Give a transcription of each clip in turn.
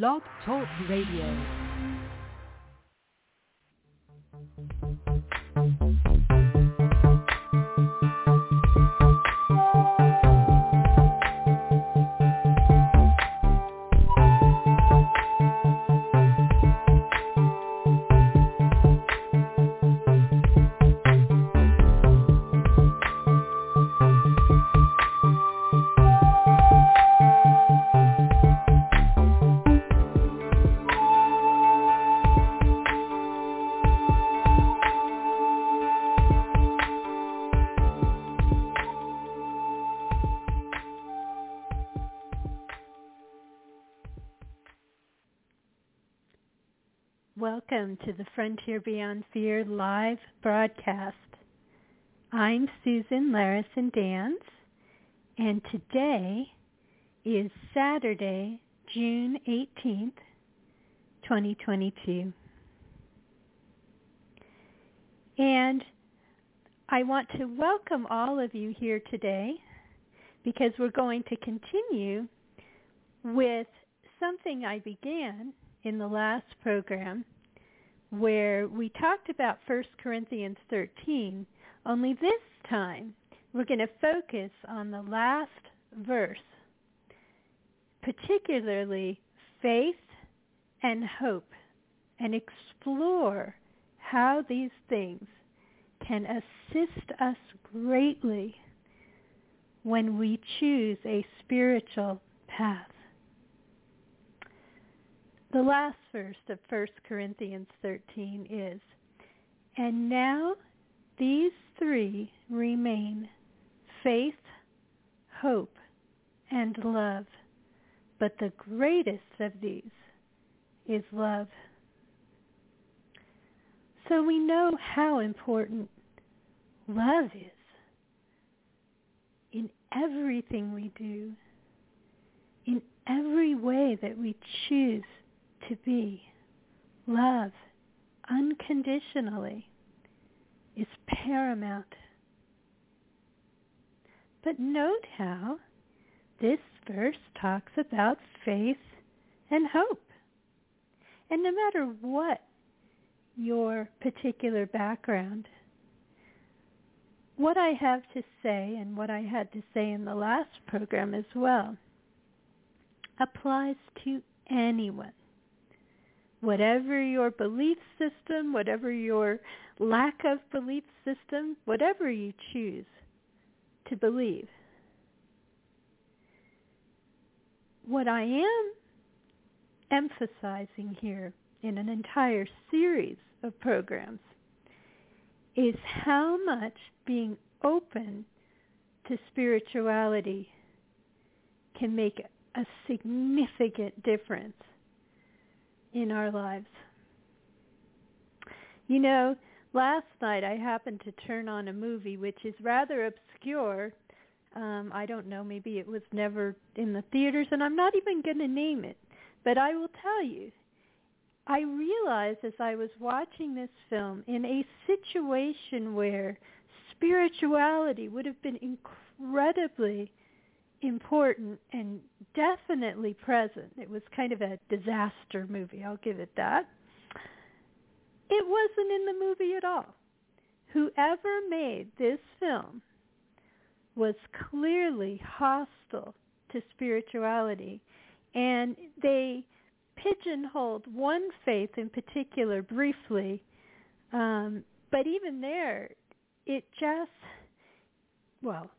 Blog Talk Radio. Welcome to the Frontier Beyond Fear live broadcast. I'm Susan Larison Danz, and today is Saturday, June 18th, 2022. And I want to welcome all of you here today because we're going to continue with something I began in the last program where we talked about 1 Corinthians 13, only this time we're going to focus on the last verse, particularly faith and hope, and explore how these things can assist us greatly when we choose a spiritual path. The last verse of 1 Corinthians 13 is, And now these three remain, faith, hope, and love. But the greatest of these is love. So we know how important love is in everything we do, in every way that we choose to be. Love unconditionally is paramount. But note how this verse talks about faith and hope. And no matter what your particular background, what I have to say and what I had to say in the last program as well applies to anyone whatever your belief system, whatever your lack of belief system, whatever you choose to believe. What I am emphasizing here in an entire series of programs is how much being open to spirituality can make a significant difference in our lives. You know, last night I happened to turn on a movie which is rather obscure. Um, I don't know, maybe it was never in the theaters, and I'm not even going to name it. But I will tell you, I realized as I was watching this film in a situation where spirituality would have been incredibly important and definitely present. It was kind of a disaster movie, I'll give it that. It wasn't in the movie at all. Whoever made this film was clearly hostile to spirituality and they pigeonholed one faith in particular briefly um, but even there it just well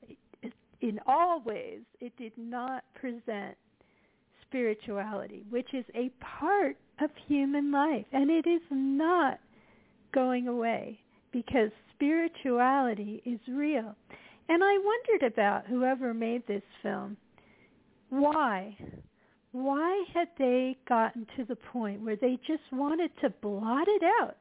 in all ways, it did not present spirituality, which is a part of human life. And it is not going away because spirituality is real. And I wondered about whoever made this film. Why? Why had they gotten to the point where they just wanted to blot it out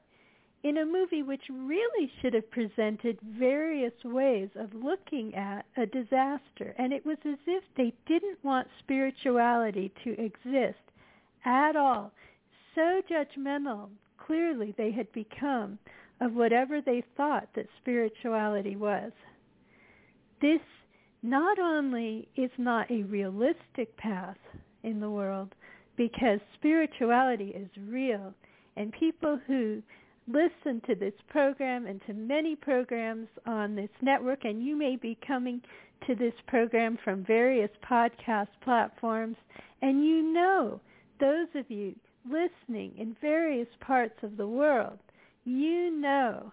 in a movie which really should have presented various ways of looking at a disaster. And it was as if they didn't want spirituality to exist at all. So judgmental, clearly they had become of whatever they thought that spirituality was. This not only is not a realistic path in the world, because spirituality is real and people who listen to this program and to many programs on this network and you may be coming to this program from various podcast platforms. And you know those of you listening in various parts of the world you know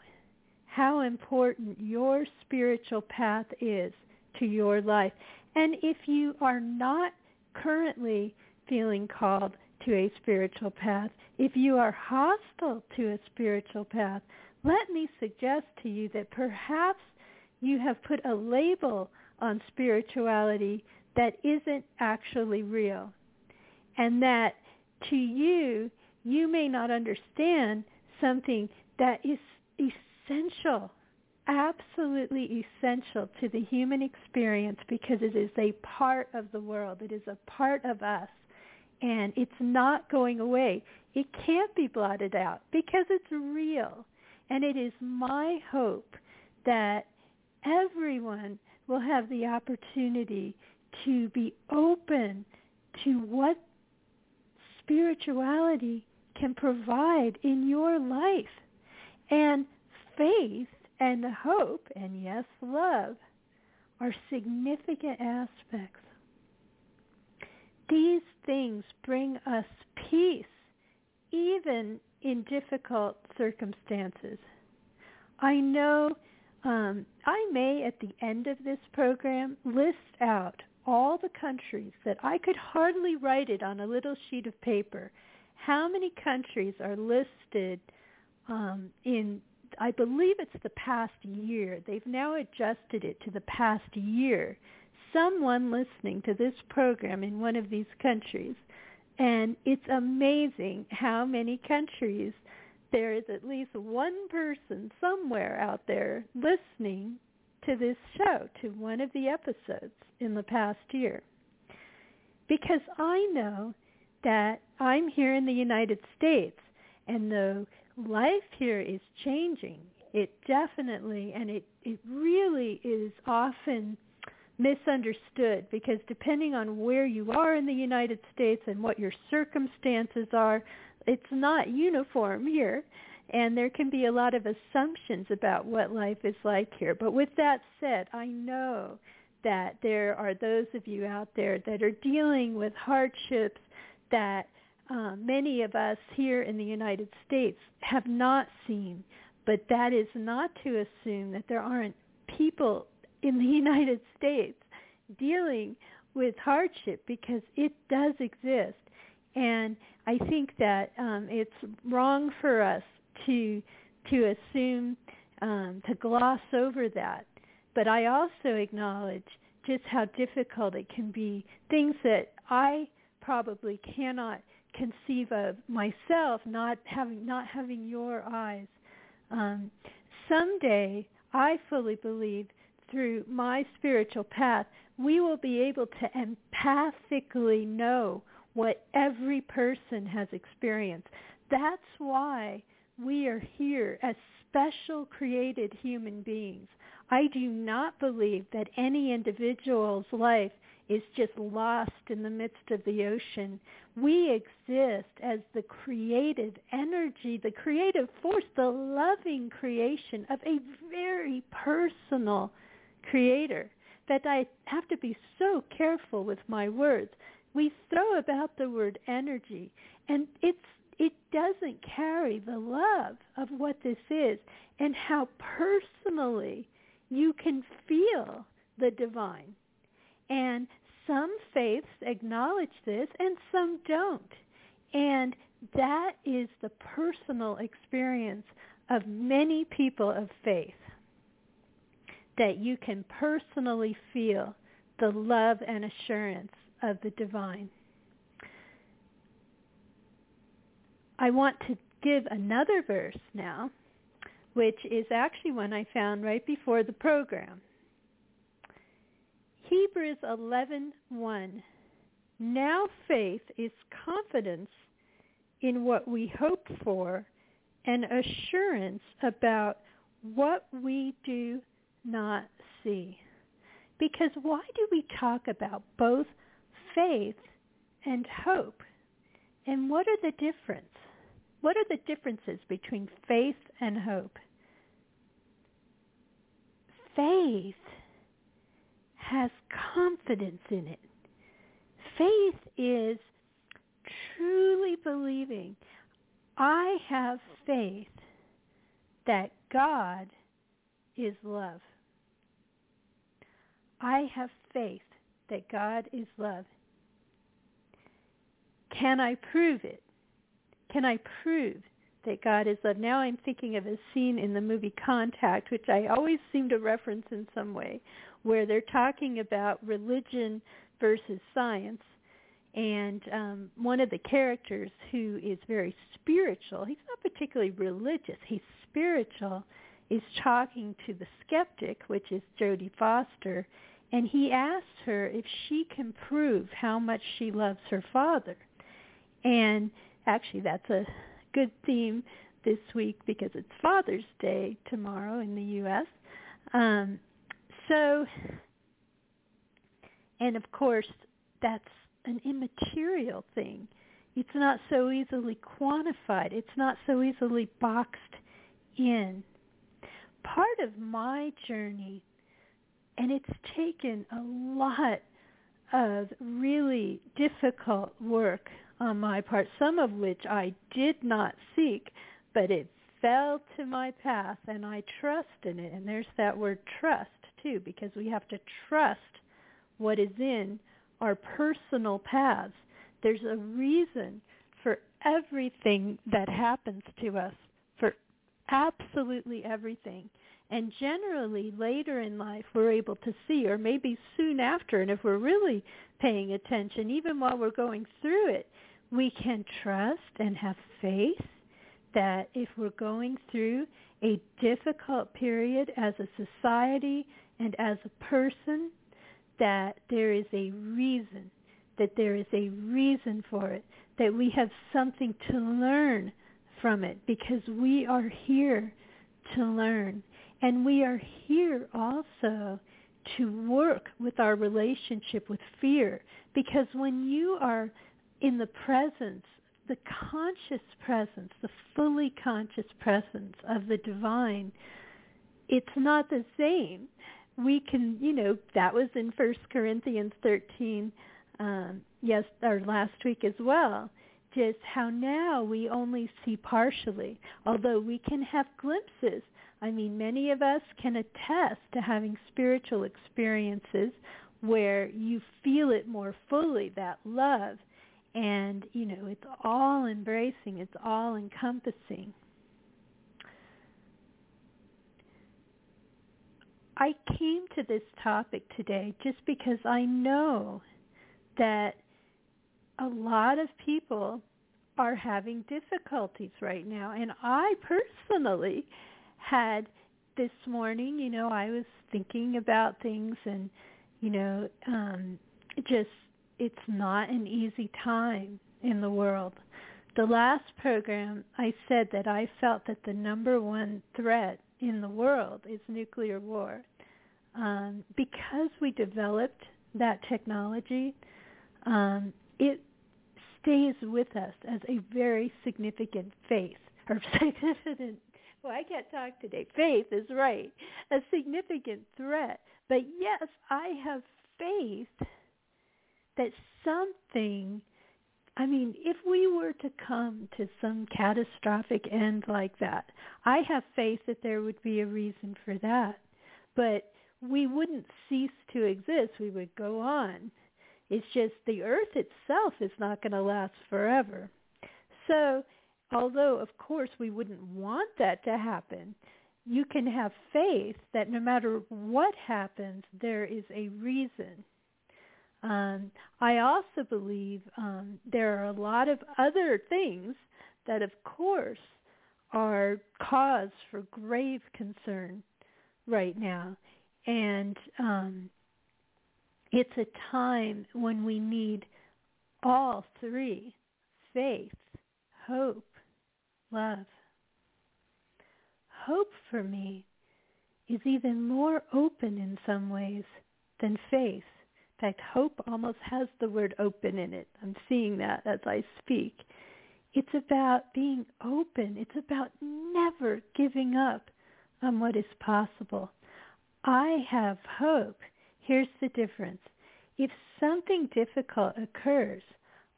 how important your spiritual path is to your life. And if you are not currently feeling called to a spiritual path, if you are hostile to a spiritual path, let me suggest to you that perhaps you have put a label on spirituality that isn't actually real. And that to you, you may not understand something that is essential, absolutely essential to the human experience because it is a part of the world. It is a part of us and it's not going away. It can't be blotted out because it's real. And it is my hope that everyone will have the opportunity to be open to what spirituality can provide in your life. And faith and hope and yes, love are significant aspects these things bring us peace even in difficult circumstances. I know um, I may at the end of this program list out all the countries that I could hardly write it on a little sheet of paper. How many countries are listed um, in, I believe it's the past year. They've now adjusted it to the past year someone listening to this program in one of these countries. And it's amazing how many countries there is at least one person somewhere out there listening to this show, to one of the episodes in the past year. Because I know that I'm here in the United States and the life here is changing. It definitely, and it, it really is often misunderstood because depending on where you are in the United States and what your circumstances are, it's not uniform here. And there can be a lot of assumptions about what life is like here. But with that said, I know that there are those of you out there that are dealing with hardships that uh, many of us here in the United States have not seen. But that is not to assume that there aren't people in the United States dealing with hardship because it does exist. And I think that um, it's wrong for us to to assume um, to gloss over that. But I also acknowledge just how difficult it can be. Things that I probably cannot conceive of myself, not having not having your eyes. Um, someday, I fully believe through my spiritual path, we will be able to empathically know what every person has experienced. That's why we are here as special created human beings. I do not believe that any individual's life is just lost in the midst of the ocean. We exist as the creative energy, the creative force, the loving creation of a very personal creator that I have to be so careful with my words. We throw about the word energy and it's it doesn't carry the love of what this is and how personally you can feel the divine. And some faiths acknowledge this and some don't. And that is the personal experience of many people of faith that you can personally feel the love and assurance of the divine. I want to give another verse now, which is actually one I found right before the program. Hebrews 11:1 Now faith is confidence in what we hope for and assurance about what we do not see. Because why do we talk about both faith and hope? And what are the difference? What are the differences between faith and hope? Faith has confidence in it. Faith is truly believing, I have faith that God is love. I have faith that God is love. Can I prove it? Can I prove that God is love? Now I'm thinking of a scene in the movie Contact, which I always seem to reference in some way, where they're talking about religion versus science. And um, one of the characters who is very spiritual, he's not particularly religious, he's spiritual, is talking to the skeptic, which is Jodie Foster, and he asks her if she can prove how much she loves her father. And actually that's a good theme this week because it's Father's Day tomorrow in the U.S. Um, so, and of course, that's an immaterial thing. It's not so easily quantified. It's not so easily boxed in. Part of my journey, and it's taken a lot of really difficult work on my part, some of which I did not seek, but it fell to my path and I trust in it. And there's that word trust too, because we have to trust what is in our personal paths. There's a reason for everything that happens to us, absolutely everything. And generally later in life we're able to see, or maybe soon after, and if we're really paying attention, even while we're going through it, we can trust and have faith that if we're going through a difficult period as a society and as a person, that there is a reason, that there is a reason for it, that we have something to learn from it because we are here to learn. And we are here also to work with our relationship with fear because when you are in the presence, the conscious presence, the fully conscious presence of the divine, it's not the same. We can, you know, that was in First Corinthians 13, um, yes, or last week as well. Just how now we only see partially, although we can have glimpses. I mean, many of us can attest to having spiritual experiences where you feel it more fully, that love, and you know it's all embracing it's all encompassing i came to this topic today just because i know that a lot of people are having difficulties right now and i personally had this morning you know i was thinking about things and you know um just it's not an easy time in the world. The last program, I said that I felt that the number one threat in the world is nuclear war. Um, because we developed that technology, um, it stays with us as a very significant faith, or significant, well, I can't talk today. Faith is right. A significant threat. But yes, I have faith that something I mean, if we were to come to some catastrophic end like that, I have faith that there would be a reason for that. But we wouldn't cease to exist. We would go on. It's just the earth itself is not going to last forever. So, although of course we wouldn't want that to happen, you can have faith that no matter what happens, there is a reason um, I also believe um, there are a lot of other things that, of course, are cause for grave concern right now. And um, it's a time when we need all three, faith, hope, love. Hope for me is even more open in some ways than faith In fact, hope almost has the word open in it. I'm seeing that as I speak. It's about being open. It's about never giving up on what is possible. I have hope. Here's the difference. If something difficult occurs,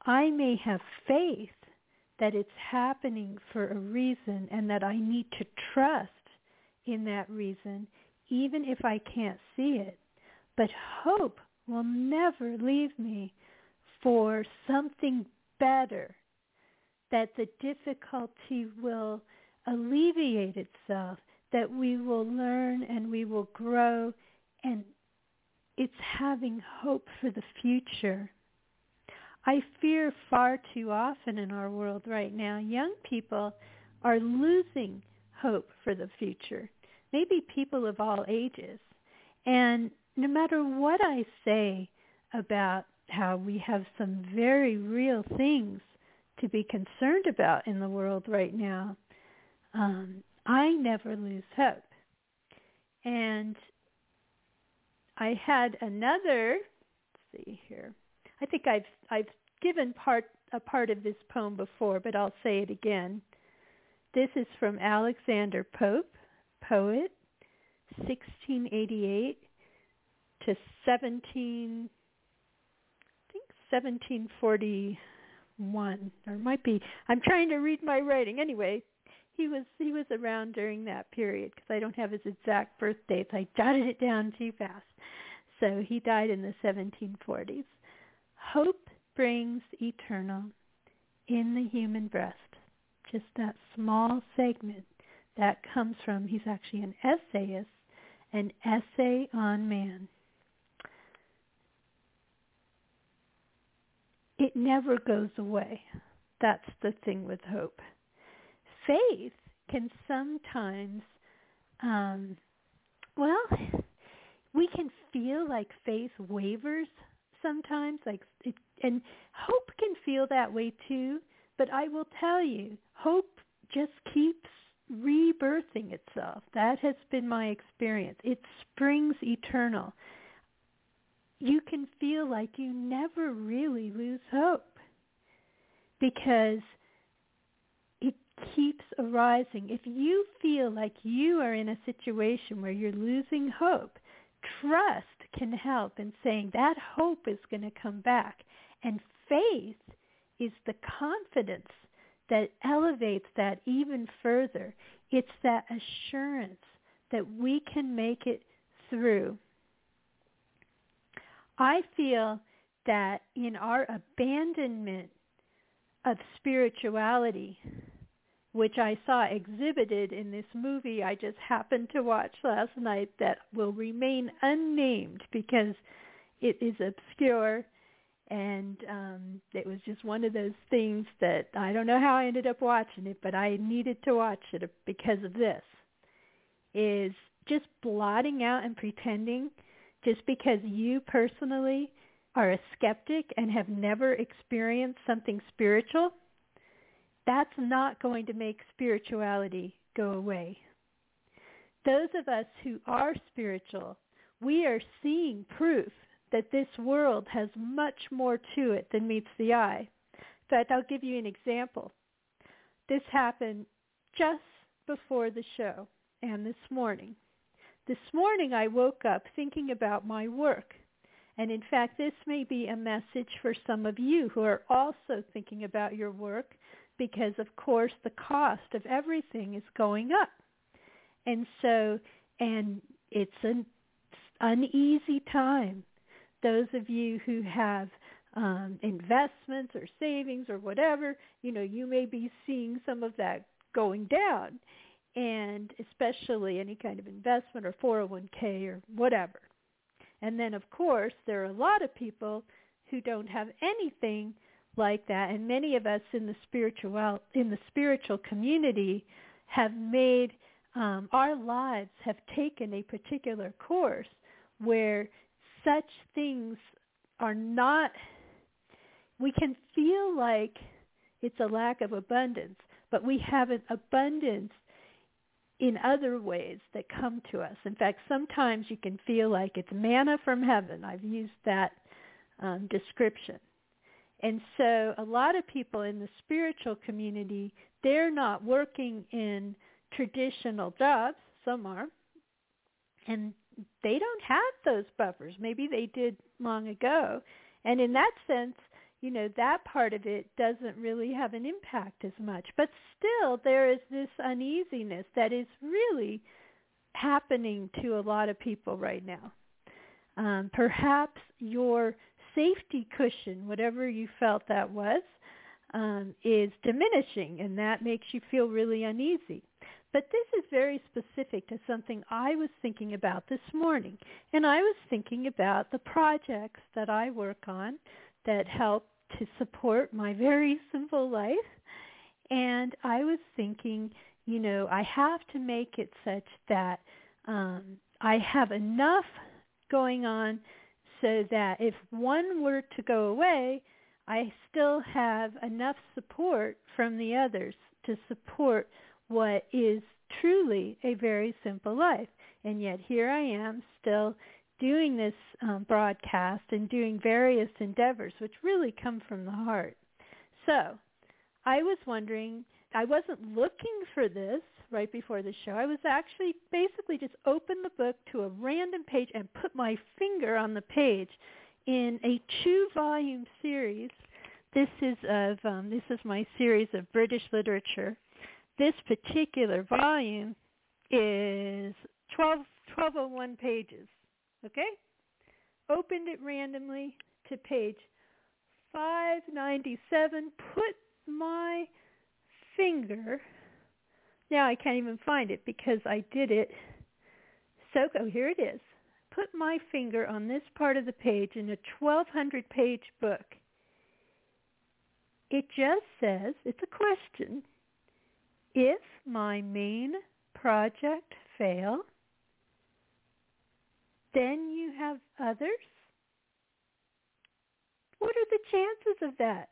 I may have faith that it's happening for a reason and that I need to trust in that reason, even if I can't see it. But hope will never leave me for something better, that the difficulty will alleviate itself, that we will learn and we will grow, and it's having hope for the future. I fear far too often in our world right now, young people are losing hope for the future. Maybe people of all ages. And no matter what I say about how we have some very real things to be concerned about in the world right now, um, I never lose hope. And I had another, let's see here. I think I've I've given part a part of this poem before, but I'll say it again. This is from Alexander Pope, poet, 1688 to 17 I think 1741 or might be I'm trying to read my writing anyway he was he was around during that period because I don't have his exact birth dates. I jotted it down too fast. So he died in the 1740s. Hope brings eternal in the human breast. Just that small segment that comes from, he's actually an essayist, an essay on man. It never goes away. That's the thing with hope faith can sometimes, um, well, we can feel like faith wavers sometimes, like it, and hope can feel that way too. But I will tell you, hope just keeps rebirthing itself. That has been my experience. It springs eternal. You can feel like you never really lose hope because keeps arising. If you feel like you are in a situation where you're losing hope, trust can help in saying that hope is going to come back. And faith is the confidence that elevates that even further. It's that assurance that we can make it through. I feel that in our abandonment of spirituality, which I saw exhibited in this movie I just happened to watch last night that will remain unnamed because it is obscure and um it was just one of those things that I don't know how I ended up watching it, but I needed to watch it because of this. Is just blotting out and pretending just because you personally are a skeptic and have never experienced something spiritual that's not going to make spirituality go away. Those of us who are spiritual, we are seeing proof that this world has much more to it than meets the eye. In fact, I'll give you an example. This happened just before the show and this morning. This morning I woke up thinking about my work. And in fact, this may be a message for some of you who are also thinking about your work because of course the cost of everything is going up. And so, and it's an uneasy time. Those of you who have um, investments or savings or whatever, you know, you may be seeing some of that going down, and especially any kind of investment or 401k or whatever. And then, of course, there are a lot of people who don't have anything like that. And many of us in the spiritual in the spiritual community have made um, our lives have taken a particular course where such things are not we can feel like it's a lack of abundance but we have an abundance in other ways that come to us. In fact sometimes you can feel like it's manna from heaven. I've used that um, description. And so a lot of people in the spiritual community, they're not working in traditional jobs. Some are. And they don't have those buffers. Maybe they did long ago. And in that sense, you know, that part of it doesn't really have an impact as much. But still, there is this uneasiness that is really happening to a lot of people right now. Um, perhaps your safety cushion, whatever you felt that was, um, is diminishing, and that makes you feel really uneasy. But this is very specific to something I was thinking about this morning. And I was thinking about the projects that I work on that help to support my very simple life. And I was thinking, you know, I have to make it such that um, I have enough going on so that if one were to go away, I still have enough support from the others to support what is truly a very simple life. And yet here I am still doing this um, broadcast and doing various endeavors which really come from the heart. So I was wondering, I wasn't looking for this right before the show. I was actually basically just opened the book to a random page and put my finger on the page in a two-volume series. This is of um, this is my series of British literature. This particular volume is 12, 1201 pages. Okay? Opened it randomly to page 597. Put my finger now I can't even find it because I did it. So, oh, here it is. Put my finger on this part of the page in a 1200 page book. It just says, it's a question, if my main project fail, then you have others? What are the chances of that?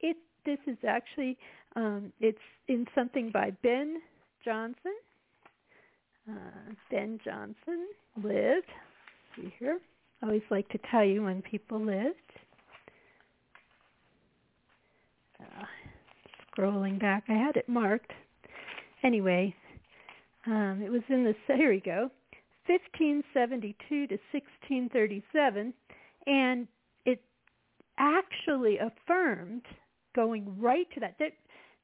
It, this is actually um, it's in something by Ben Jonson. Uh, ben Jonson lived. See here. I always like to tell you when people lived. Uh, scrolling back, I had it marked. Anyway, um, it was in the here we go, 1572 to 1637, and it actually affirmed going right to that.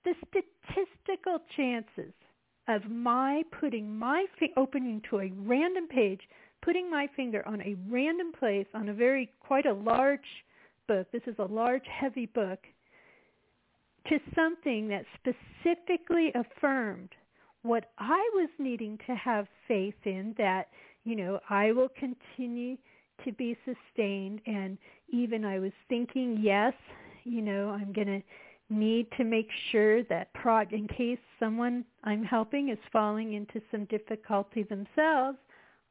The statistical chances of my putting my fi- opening to a random page, putting my finger on a random place on a very quite a large book. This is a large, heavy book to something that specifically affirmed what I was needing to have faith in that, you know, I will continue to be sustained and even I was thinking, yes, you know, I'm going to need to make sure that prod in case someone I'm helping is falling into some difficulty themselves,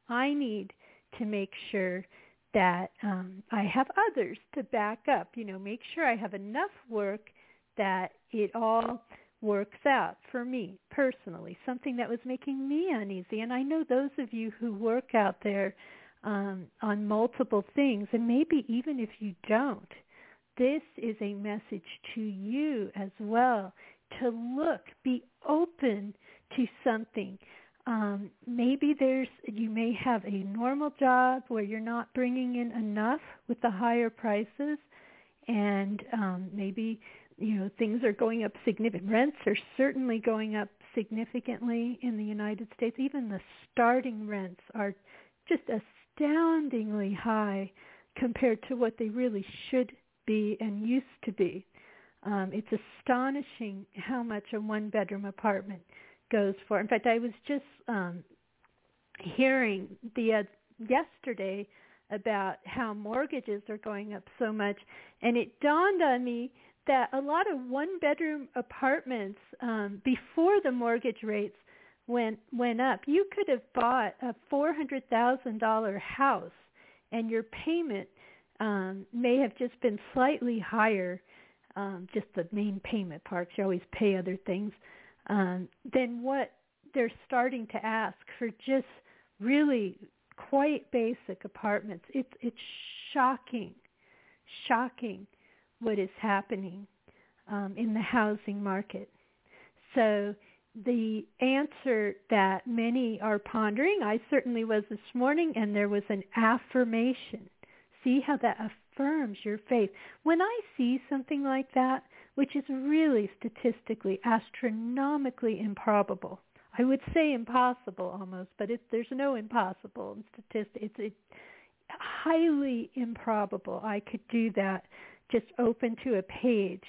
I need to make sure that um, I have others to back up. You know, make sure I have enough work that it all works out for me personally, something that was making me uneasy. And I know those of you who work out there um, on multiple things, and maybe even if you don't, this is a message to you as well to look, be open to something. Um, maybe there's you may have a normal job where you're not bringing in enough with the higher prices, and um, maybe you know things are going up significant. Rents are certainly going up significantly in the United States. Even the starting rents are just astoundingly high compared to what they really should be and used to be. Um, it's astonishing how much a one-bedroom apartment goes for. In fact, I was just um, hearing the uh, yesterday about how mortgages are going up so much, and it dawned on me that a lot of one-bedroom apartments um, before the mortgage rates went went up, you could have bought a four hundred thousand dollar house, and your payment um, may have just been slightly higher, um, just the main payment parts. You always pay other things um, than what they're starting to ask for just really quite basic apartments. It's it's shocking, shocking what is happening um, in the housing market. So the answer that many are pondering, I certainly was this morning, and there was an affirmation. See how that affirms your faith. When I see something like that, which is really statistically astronomically improbable, I would say impossible almost, but it, there's no impossible in statistics. It's, it's highly improbable I could do that just open to a page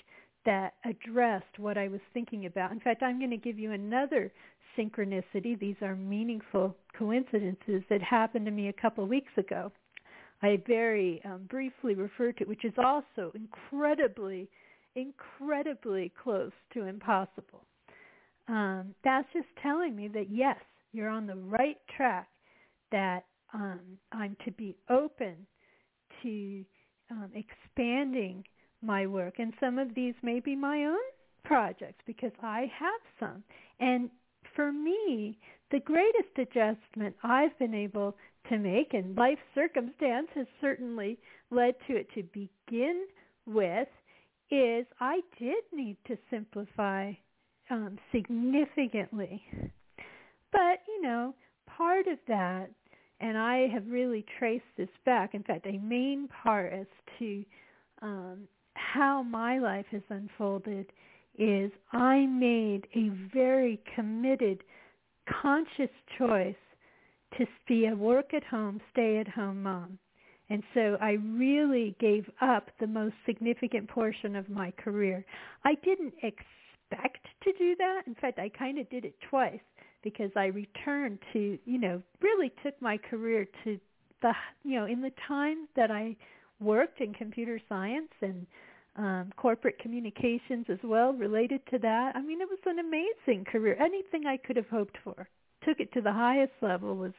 that addressed what I was thinking about. In fact, I'm going to give you another synchronicity. These are meaningful coincidences that happened to me a couple of weeks ago. I very um, briefly referred to which is also incredibly, incredibly close to impossible. Um, that's just telling me that yes, you're on the right track, that um, I'm to be open to um, expanding my work. And some of these may be my own projects because I have some. And for me, the greatest adjustment I've been able to make, and life circumstance has certainly led to it to begin with, is I did need to simplify um, significantly. But, you know, part of that, and I have really traced this back, in fact, a main part as to um, how my life has unfolded is I made a very committed, conscious choice to be a work at home, stay at home mom. And so I really gave up the most significant portion of my career. I didn't expect to do that. In fact, I kind of did it twice because I returned to, you know, really took my career to the, you know, in the time that I worked in computer science and um, corporate communications as well related to that. I mean, it was an amazing career. Anything I could have hoped for. Took it to the highest level was,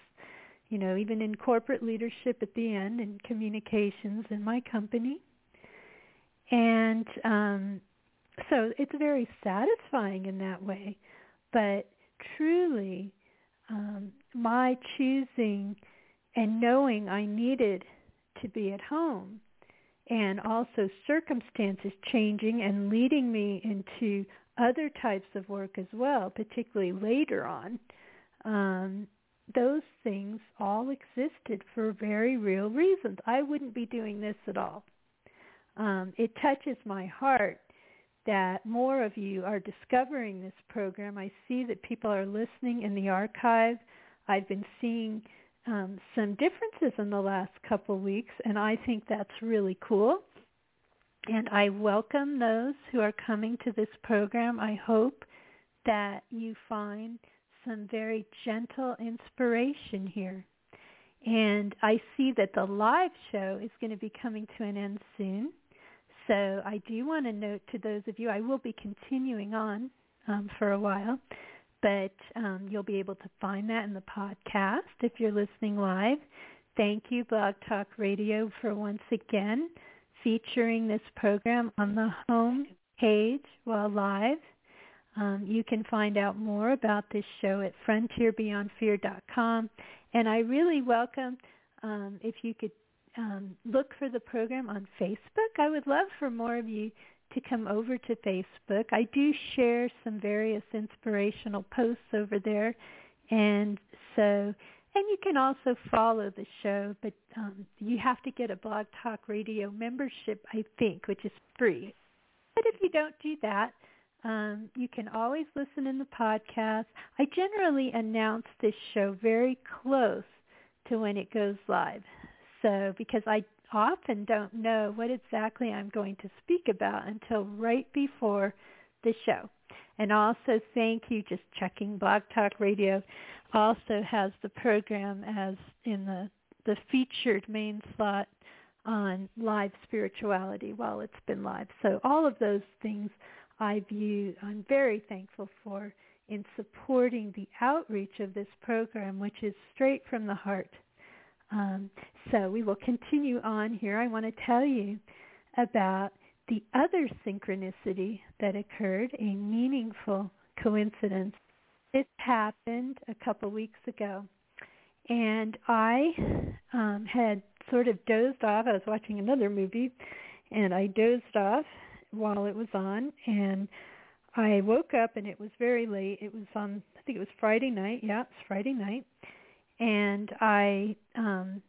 you know, even in corporate leadership at the end in communications in my company. And um, so it's very satisfying in that way. But truly, um, my choosing and knowing I needed to be at home and also circumstances changing and leading me into other types of work as well, particularly later on, um, those things all existed for very real reasons. I wouldn't be doing this at all. Um, it touches my heart that more of you are discovering this program. I see that people are listening in the archive. I've been seeing um, some differences in the last couple weeks, and I think that's really cool. And I welcome those who are coming to this program. I hope that you find some very gentle inspiration here. And I see that the live show is going to be coming to an end soon. So I do want to note to those of you, I will be continuing on um, for a while but um, you'll be able to find that in the podcast if you're listening live. Thank you, Blog Talk Radio, for once again featuring this program on the home page while live. Um, you can find out more about this show at frontierbeyondfear.com. And I really welcome um, if you could um, look for the program on Facebook. I would love for more of you to come over to Facebook. I do share some various inspirational posts over there. And so, and you can also follow the show, but um, you have to get a Blog Talk Radio membership, I think, which is free. But if you don't do that, um, you can always listen in the podcast. I generally announce this show very close to when it goes live. So because I often don't know what exactly I'm going to speak about until right before the show. And also thank you, just checking Blog Talk Radio also has the program as in the, the featured main slot on live spirituality while it's been live. So all of those things I view, I'm very thankful for in supporting the outreach of this program, which is straight from the heart. Um, so we will continue on here. I want to tell you about the other synchronicity that occurred, a meaningful coincidence. This happened a couple weeks ago. And I um, had sort of dozed off. I was watching another movie and I dozed off while it was on, and I woke up and it was very late. It was on I think it was Friday night. Yeah, it's Friday night. And I um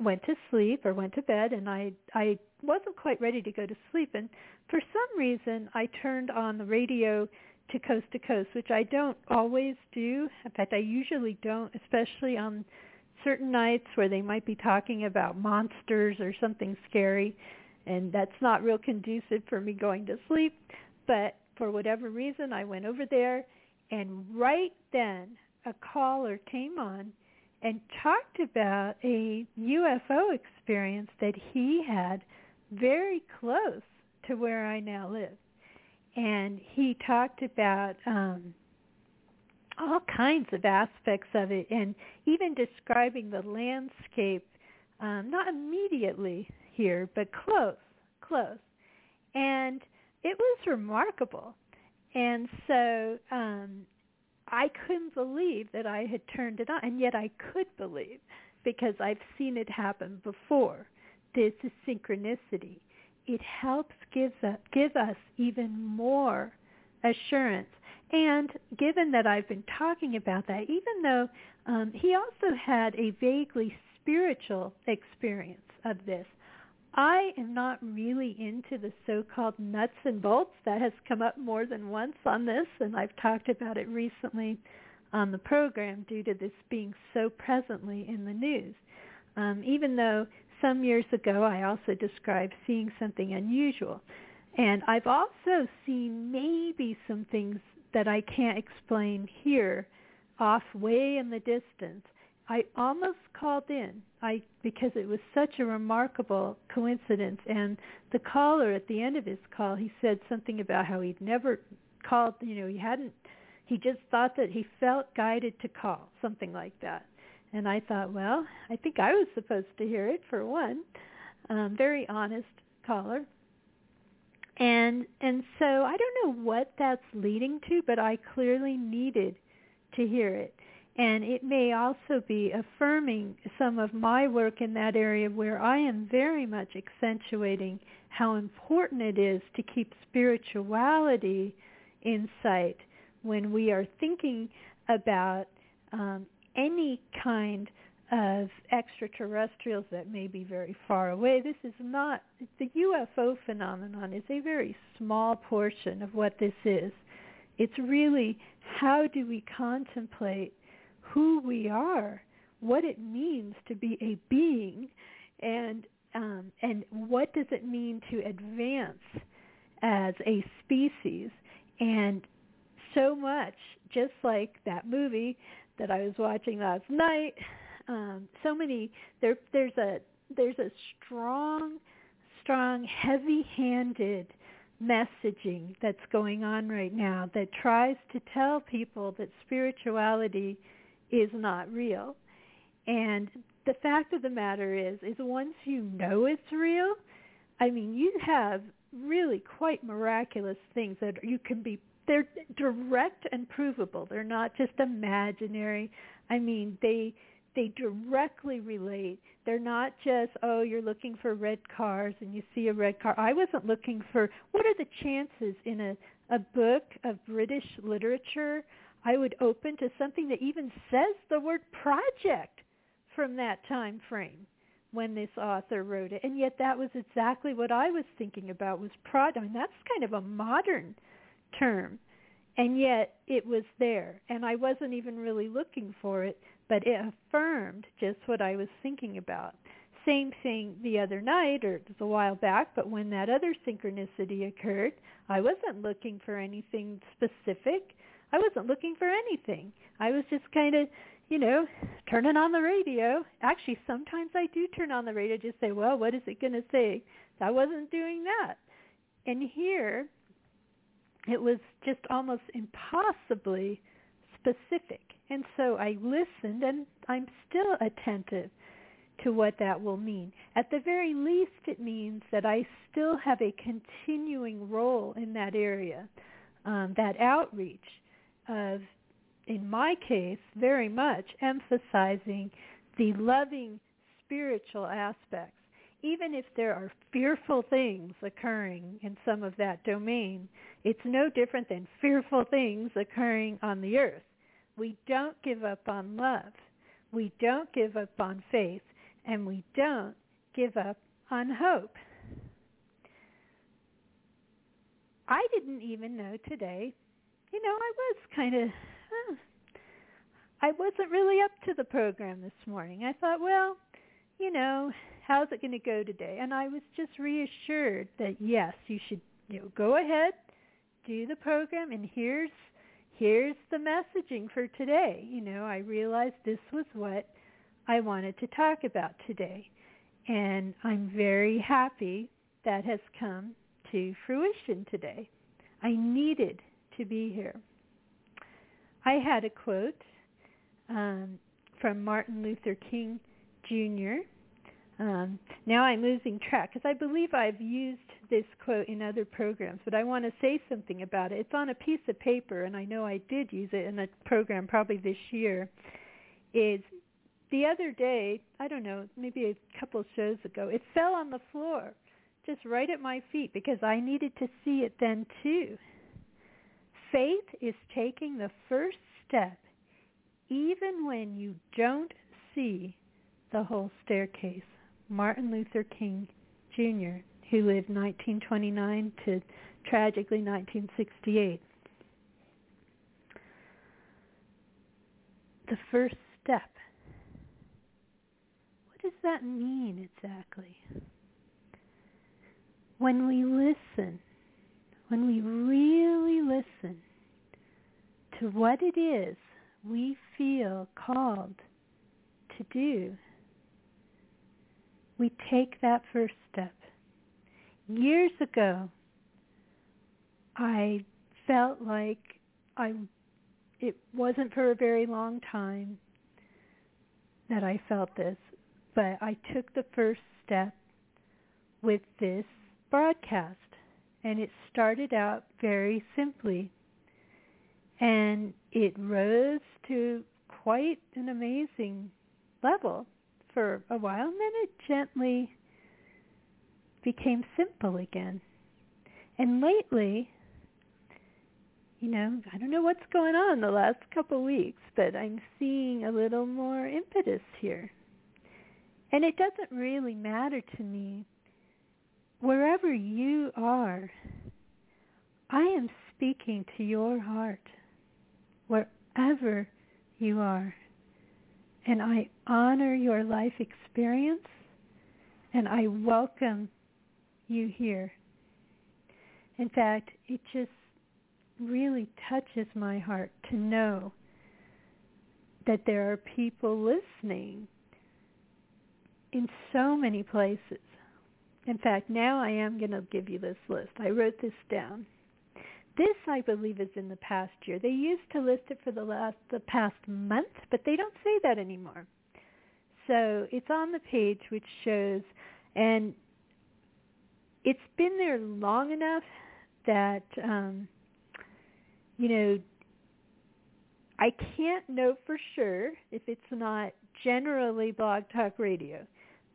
went to sleep or went to bed and I I wasn't quite ready to go to sleep and for some reason I turned on the radio to coast to coast, which I don't always do. In fact, I usually don't, especially on certain nights where they might be talking about monsters or something scary and that's not real conducive for me going to sleep. But for whatever reason, I went over there, and right then a caller came on and talked about a UFO experience that he had very close to where I now live. And he talked about um, all kinds of aspects of it and even describing the landscape, um, not immediately here, but close, close. And it was remarkable. And so um, I couldn't believe that I had turned it on, and yet I could believe because I've seen it happen before. This is synchronicity. It helps give us, give us even more assurance. And given that I've been talking about that, even though um, he also had a vaguely spiritual experience of this, I am not really into the so-called nuts and bolts. That has come up more than once on this, and I've talked about it recently on the program due to this being so presently in the news. Um, even though some years ago I also described seeing something unusual. And I've also seen maybe some things that I can't explain here off way in the distance I almost called in. I because it was such a remarkable coincidence. And the caller at the end of his call he said something about how he'd never called you know he hadn't he just thought that he felt guided to call something like that. And I thought well I think I was supposed to hear it for one. Um very honest caller. And and so I don't know what that's leading to but I clearly needed to hear it and it may also be affirming some of my work in that area where I am very much accentuating how important it is to keep spirituality in sight when we are thinking about um, any kind of extraterrestrials that may be very far away. This is not, the UFO phenomenon is a very small portion of what this is. It's really how do we contemplate who we are, what it means to be a being, and um, and what does it mean to advance as a species. And so much, just like that movie that I was watching last night, um, so many there. There's a there's a strong, strong, heavy-handed messaging that's going on right now that tries to tell people that spirituality is not real. And the fact of the matter is, is once you know it's real, I mean, you have really quite miraculous things that you can be, they're direct and provable. They're not just imaginary. I mean, they, they directly relate. They're not just, oh, you're looking for red cars and you see a red car. I wasn't looking for, what are the chances in a, a book of British literature I would open to something that even says the word project from that time frame when this author wrote it. And yet that was exactly what I was thinking about was prod. I mean, that's kind of a modern term. And yet it was there. And I wasn't even really looking for it, but it affirmed just what I was thinking about. Same thing the other night, or it was a while back, but when that other synchronicity occurred, I wasn't looking for anything specific. I wasn't looking for anything. I was just kind of, you know, turning on the radio. Actually, sometimes I do turn on the radio just say, well, what is it going to say? I wasn't doing that. And here, it was just almost impossibly specific. And so I listened, and I'm still attentive to what that will mean. At the very least, it means that I still have a continuing role in that area, um, that outreach of, in my case, very much emphasizing the loving spiritual aspects. even if there are fearful things occurring in some of that domain, it's no different than fearful things occurring on the earth. We don't give up on love. We don't give up on faith. And we don't give up on hope. I didn't even know today. You know, I was kind of, uh, I wasn't really up to the program this morning. I thought, well, you know, how's it going to go today? And I was just reassured that yes, you should you know, go ahead, do the program, and here's here's the messaging for today. You know, I realized this was what I wanted to talk about today. And I'm very happy that has come to fruition today. I needed to be here. I had a quote um, from Martin Luther King Jr. Um, now I'm losing track because I believe I've used this quote in other programs, but I want to say something about it. It's on a piece of paper, and I know I did use it in a program probably this year. Is the other day, I don't know, maybe a couple shows ago, it fell on the floor just right at my feet because I needed to see it then too. Faith is taking the first step even when you don't see the whole staircase. Martin Luther King Jr., who lived 1929 to tragically 1968. The first step. What does that mean exactly? When we listen, when we really listen to what it is we feel called to do, we take that first step. Years ago, I felt like I it wasn't for a very long time that I felt this, but I took the first step with this broadcast and it started out very simply and it rose to quite an amazing level for a while, and then it gently became simple again. And lately, you know, I don't know what's going on the last couple of weeks, but I'm seeing a little more impetus here. And it doesn't really matter to me. Wherever you are, I am speaking to your heart. Wherever you are. And I honor your life experience and I welcome you here. In fact, it just really touches my heart to know that there are people listening in so many places. In fact, now I am going to give you this list. I wrote this down. This, I believe, is in the past year. They used to list it for the last the past month, but they don't say that anymore. So it's on the page which shows, and it's been there long enough that um, you know I can't know for sure if it's not generally Blog Talk Radio,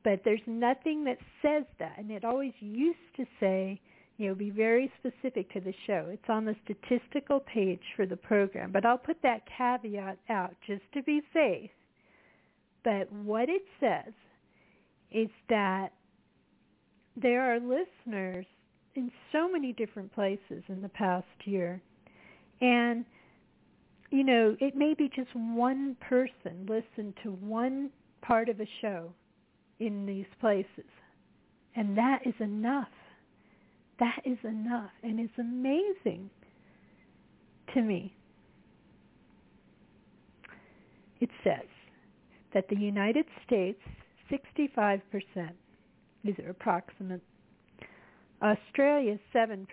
but there's nothing that says that, and it always used to say you know, be very specific to the show. It's on the statistical page for the program, but I'll put that caveat out just to be safe. But what it says is that there are listeners in so many different places in the past year. And, you know, it may be just one person listened to one part of a show in these places. And that is enough that is enough and it's amazing to me. It says that the United States, 65%, these are approximate, Australia, 7%,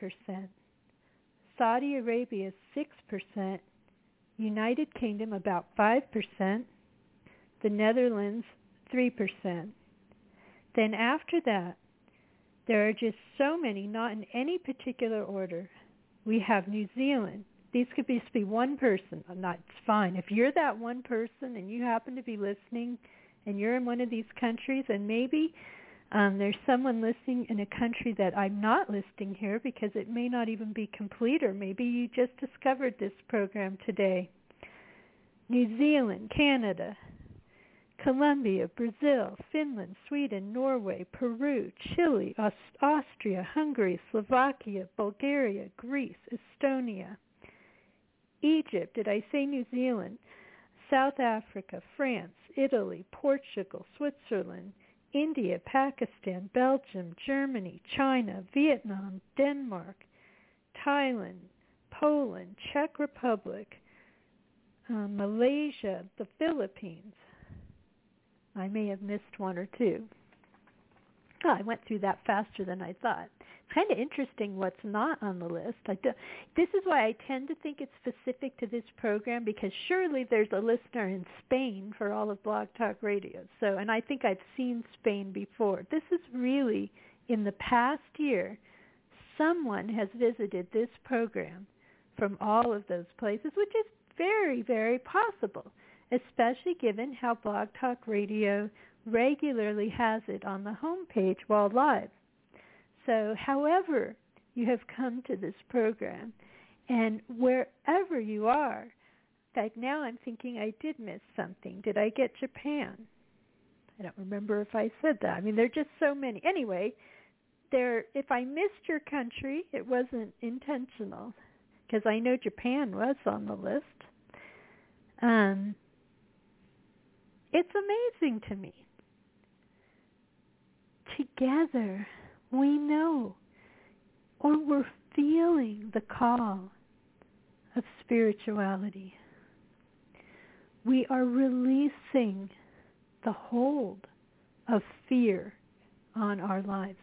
Saudi Arabia, 6%, United Kingdom, about 5%, the Netherlands, 3%. Then after that, there are just so many, not in any particular order. We have New Zealand. These could just be one person. It's fine. If you're that one person and you happen to be listening and you're in one of these countries and maybe Um, there's someone listening in a country that I'm not listing here because it may not even be complete, or maybe you just discovered this program today. New Zealand, Canada, Colombia, Brazil, Finland, Sweden, Norway, Peru, Chile, Aust- Austria, Hungary, Slovakia, Bulgaria, Greece, Estonia, Egypt, did I say New Zealand? South Africa, France, Italy, Portugal, Switzerland, India, Pakistan, Belgium, Germany, China, Vietnam, Denmark, Thailand, Poland, Czech Republic, uh, Malaysia, the Philippines. I may have missed one or two. Oh, I went through that faster than I thought. It's kind of interesting what's not on the list. I do, this is why I tend to think it's specific to this program because surely there's a listener in Spain for all of Blog Talk Radio. So, and I think I've seen Spain before. This is really in the past year, someone has visited this program from all of those places, which is very, very possible, especially given how Blog Talk Radio regularly has it on the homepage while live. So however you have come to this program and wherever you are, in fact now I'm thinking I did miss something. Did I get Japan? I don't remember if I said that. I mean there are just so many. Anyway, there if I missed your country, it wasn't intentional because I know Japan was on the list. Um, it's amazing to me together we know or we're feeling the call of spirituality. We are releasing the hold of fear on our lives.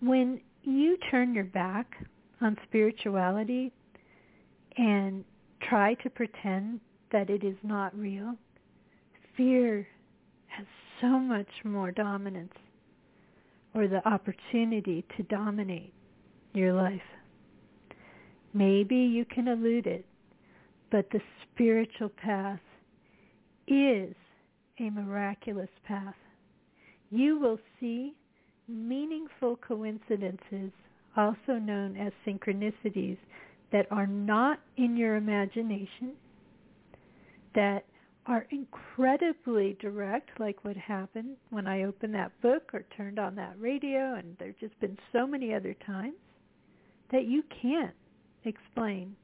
When you turn your back on spirituality and try to pretend that it is not real, fear has so much more dominance or the opportunity to dominate your life. Maybe you can elude it, but the spiritual path is a miraculous path. You will see meaningful coincidences, also known as synchronicities, that are not in your imagination, that are incredibly direct, like what happened when I opened that book or turned on that radio, and there have just been so many other times that you can't explain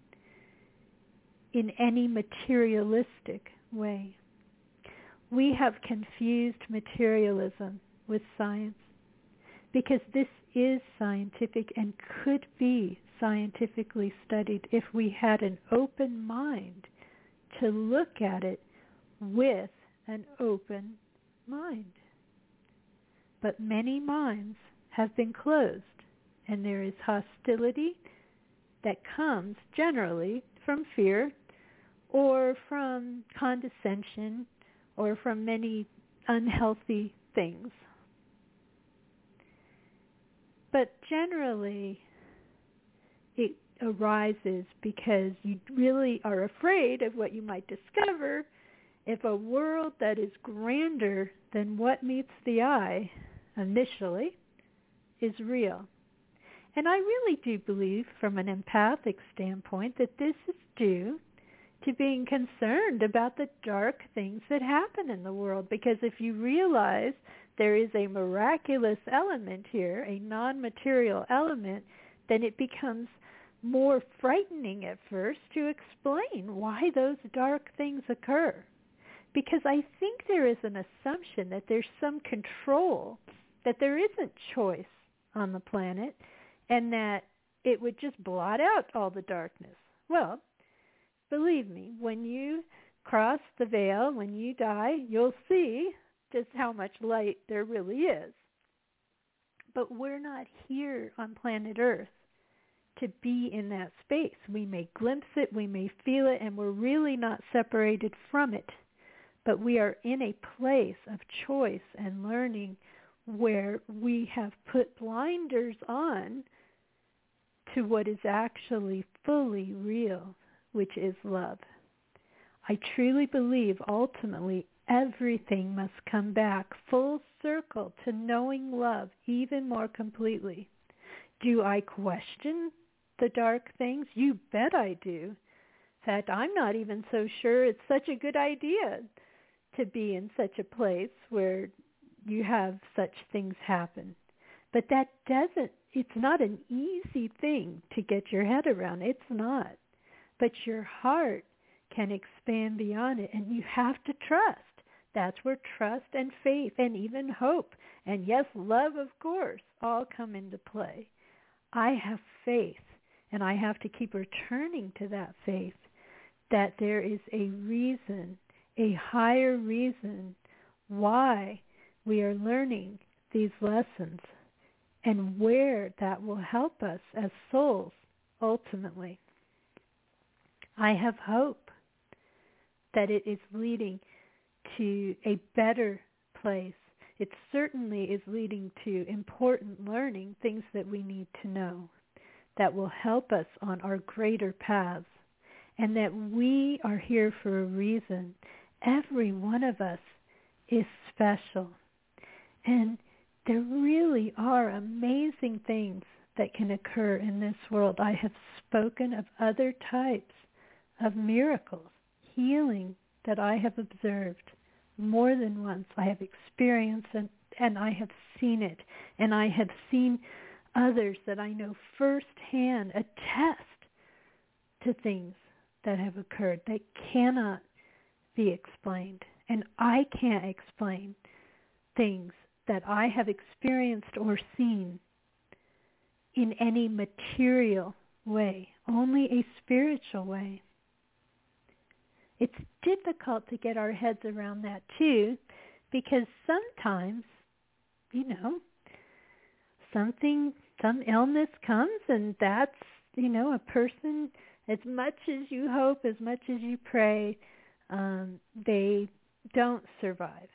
in any materialistic way. We have confused materialism with science because this is scientific and could be scientifically studied if we had an open mind to look at it with an open mind. But many minds have been closed, and there is hostility that comes generally from fear or from condescension or from many unhealthy things. But generally, it arises because you really are afraid of what you might discover if a world that is grander than what meets the eye initially is real. And I really do believe from an empathic standpoint that this is due to being concerned about the dark things that happen in the world. Because if you realize there is a miraculous element here, a non-material element, then it becomes more frightening at first to explain why those dark things occur because I think there is an assumption that there's some control, that there isn't choice on the planet, and that it would just blot out all the darkness. Well, believe me, when you cross the veil, when you die, you'll see just how much light there really is. But we're not here on planet Earth to be in that space. We may glimpse it, we may feel it, and we're really not separated from it but we are in a place of choice and learning where we have put blinders on to what is actually fully real, which is love. I truly believe ultimately everything must come back full circle to knowing love even more completely. Do I question the dark things? You bet I do. In fact, I'm not even so sure it's such a good idea to be in such a place where you have such things happen. But that doesn't, it's not an easy thing to get your head around. It's not. But your heart can expand beyond it and you have to trust. That's where trust and faith and even hope and yes, love of course all come into play. I have faith and I have to keep returning to that faith that there is a reason, a higher reason why we are learning these lessons and where that will help us as souls ultimately. I have hope that it is leading to a better place. It certainly is leading to important learning, things that we need to know that will help us on our greater paths and that we are here for a reason. Every one of us is special. And there really are amazing things that can occur in this world. I have spoken of other types of miracles, healing that I have observed more than once. I have experienced and, and I have seen it. And I have seen others that I know firsthand attest to things that have occurred that cannot be explained. And I can't explain things that I have experienced or seen in any material way, only a spiritual way. It's difficult to get our heads around that too because sometimes, you know, something, some illness comes and that's, you know, a person, as much as you hope, as much as you pray, um, they don't survive.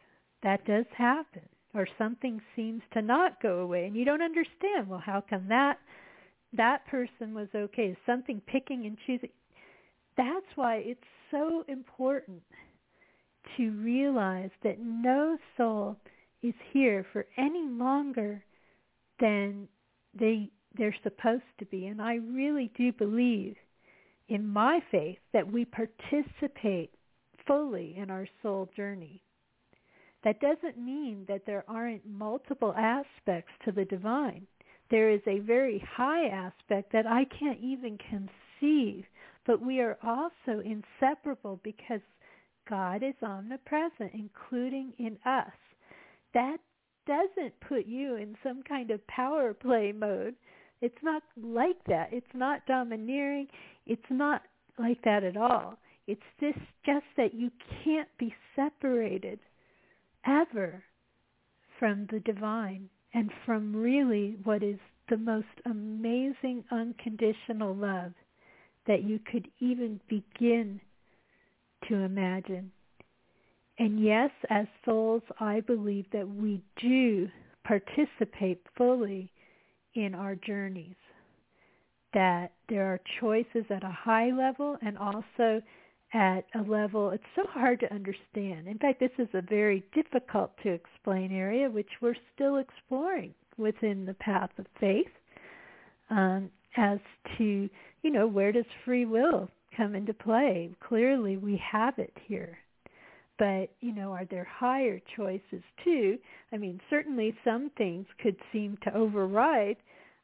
That does happen or something seems to not go away and you don't understand well how come that that person was okay? Is something picking and choosing. That's why it's so important to realize that no soul is here for any longer than they they're supposed to be. And i really do believe in my faith that we participate fully in our soul journey that doesn't mean that there aren't multiple aspects to the divine. There is a very high aspect that I can't even conceive, but we are also inseparable because God is omnipresent, including in us. That doesn't put you in some kind of power play mode. It's not like that. It's not domineering. It's not like that at all. It's just, just that you can't be separated ever from the divine and from really what is the most amazing unconditional love that you could even begin to imagine. And yes, as souls, I believe that we do participate fully in our journeys. That there are choices at a high level and also at a level it's so hard to understand. In fact, this is a very difficult to explain area which we're still exploring within the path of faith um, as to, you know, where does free will come into play? Clearly we have it here. But, you know, are there higher choices too? I mean, certainly some things could seem to override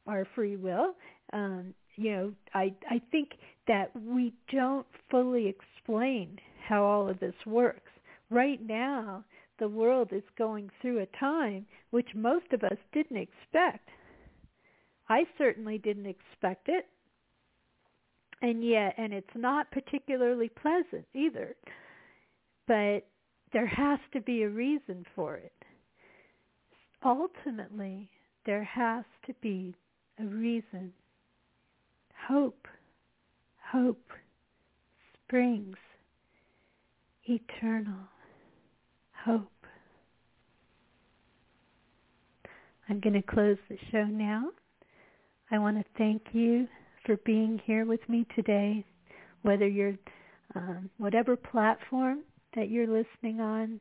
our free will. Um, you know, I I think that we don't fully explain how all of this works. Right now, the world is going through a time which most of us didn't expect. I certainly didn't expect it. And yet, and it's not particularly pleasant either. But there has to be a reason for it. Ultimately, there has to be a reason. Hope. Hope brings eternal hope. I'm going to close the show now. I want to thank you for being here with me today, whether you're um, whatever platform that you're listening on,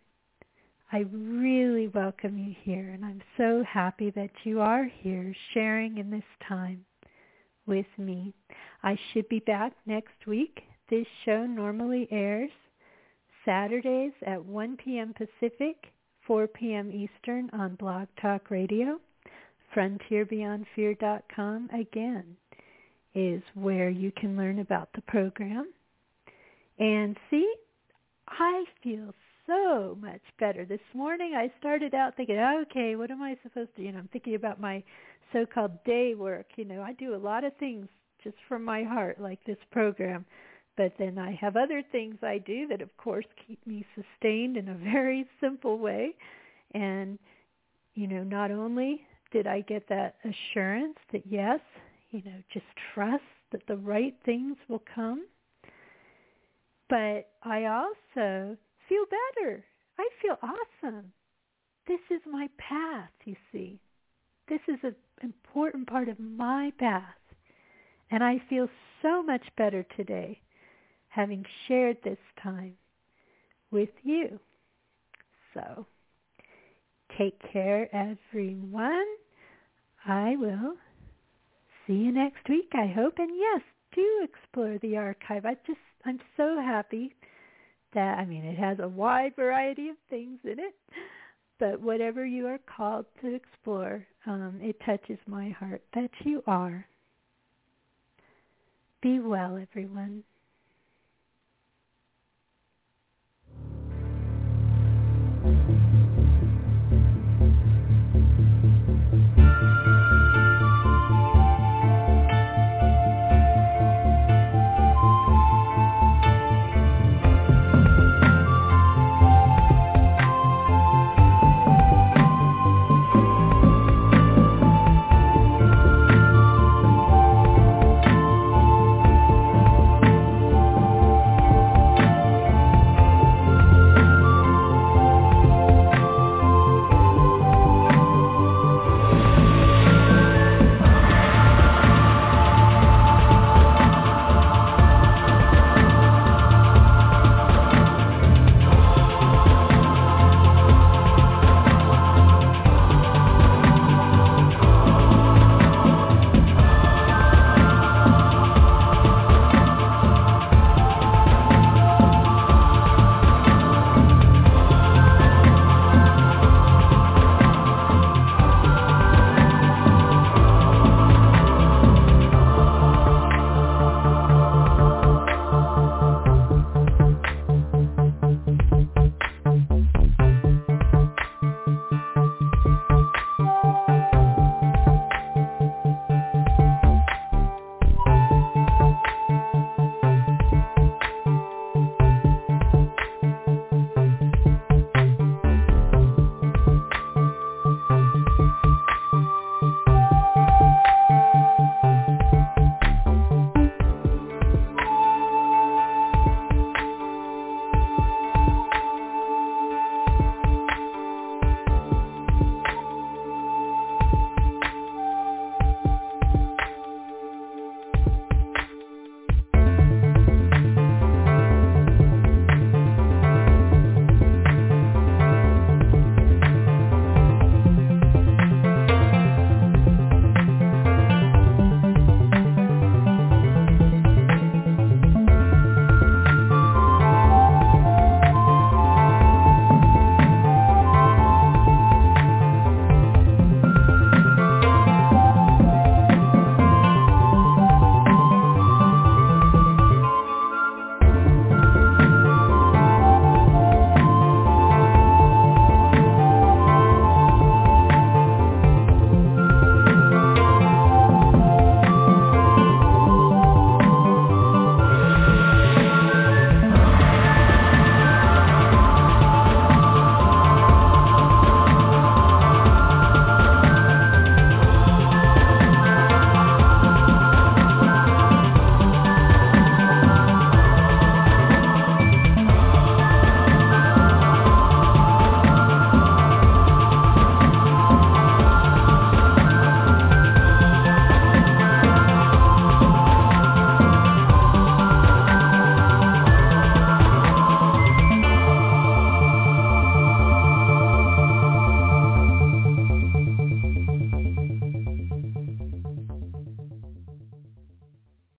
I really welcome you here, and I'm so happy that you are here sharing in this time with me. I should be back next week. This show normally airs Saturdays at 1 p.m. Pacific, 4 p.m. Eastern on Blog Talk Radio. FrontierBeyondFear.com again is where you can learn about the program. And see, I feel so much better. This morning I started out thinking, okay, what am I supposed to, you know, I'm thinking about my so-called day work. You know, I do a lot of things just from my heart, like this program. But then I have other things I do that, of course, keep me sustained in a very simple way. And, you know, not only did I get that assurance that, yes, you know, just trust that the right things will come, but I also feel better. I feel awesome. This is my path, you see. This is an important part of my path. And I feel so much better today having shared this time with you. So take care, everyone. I will see you next week, I hope. And yes, do explore the archive. I just, I'm so happy that, I mean, it has a wide variety of things in it, but whatever you are called to explore, um, it touches my heart that you are. Be well, everyone.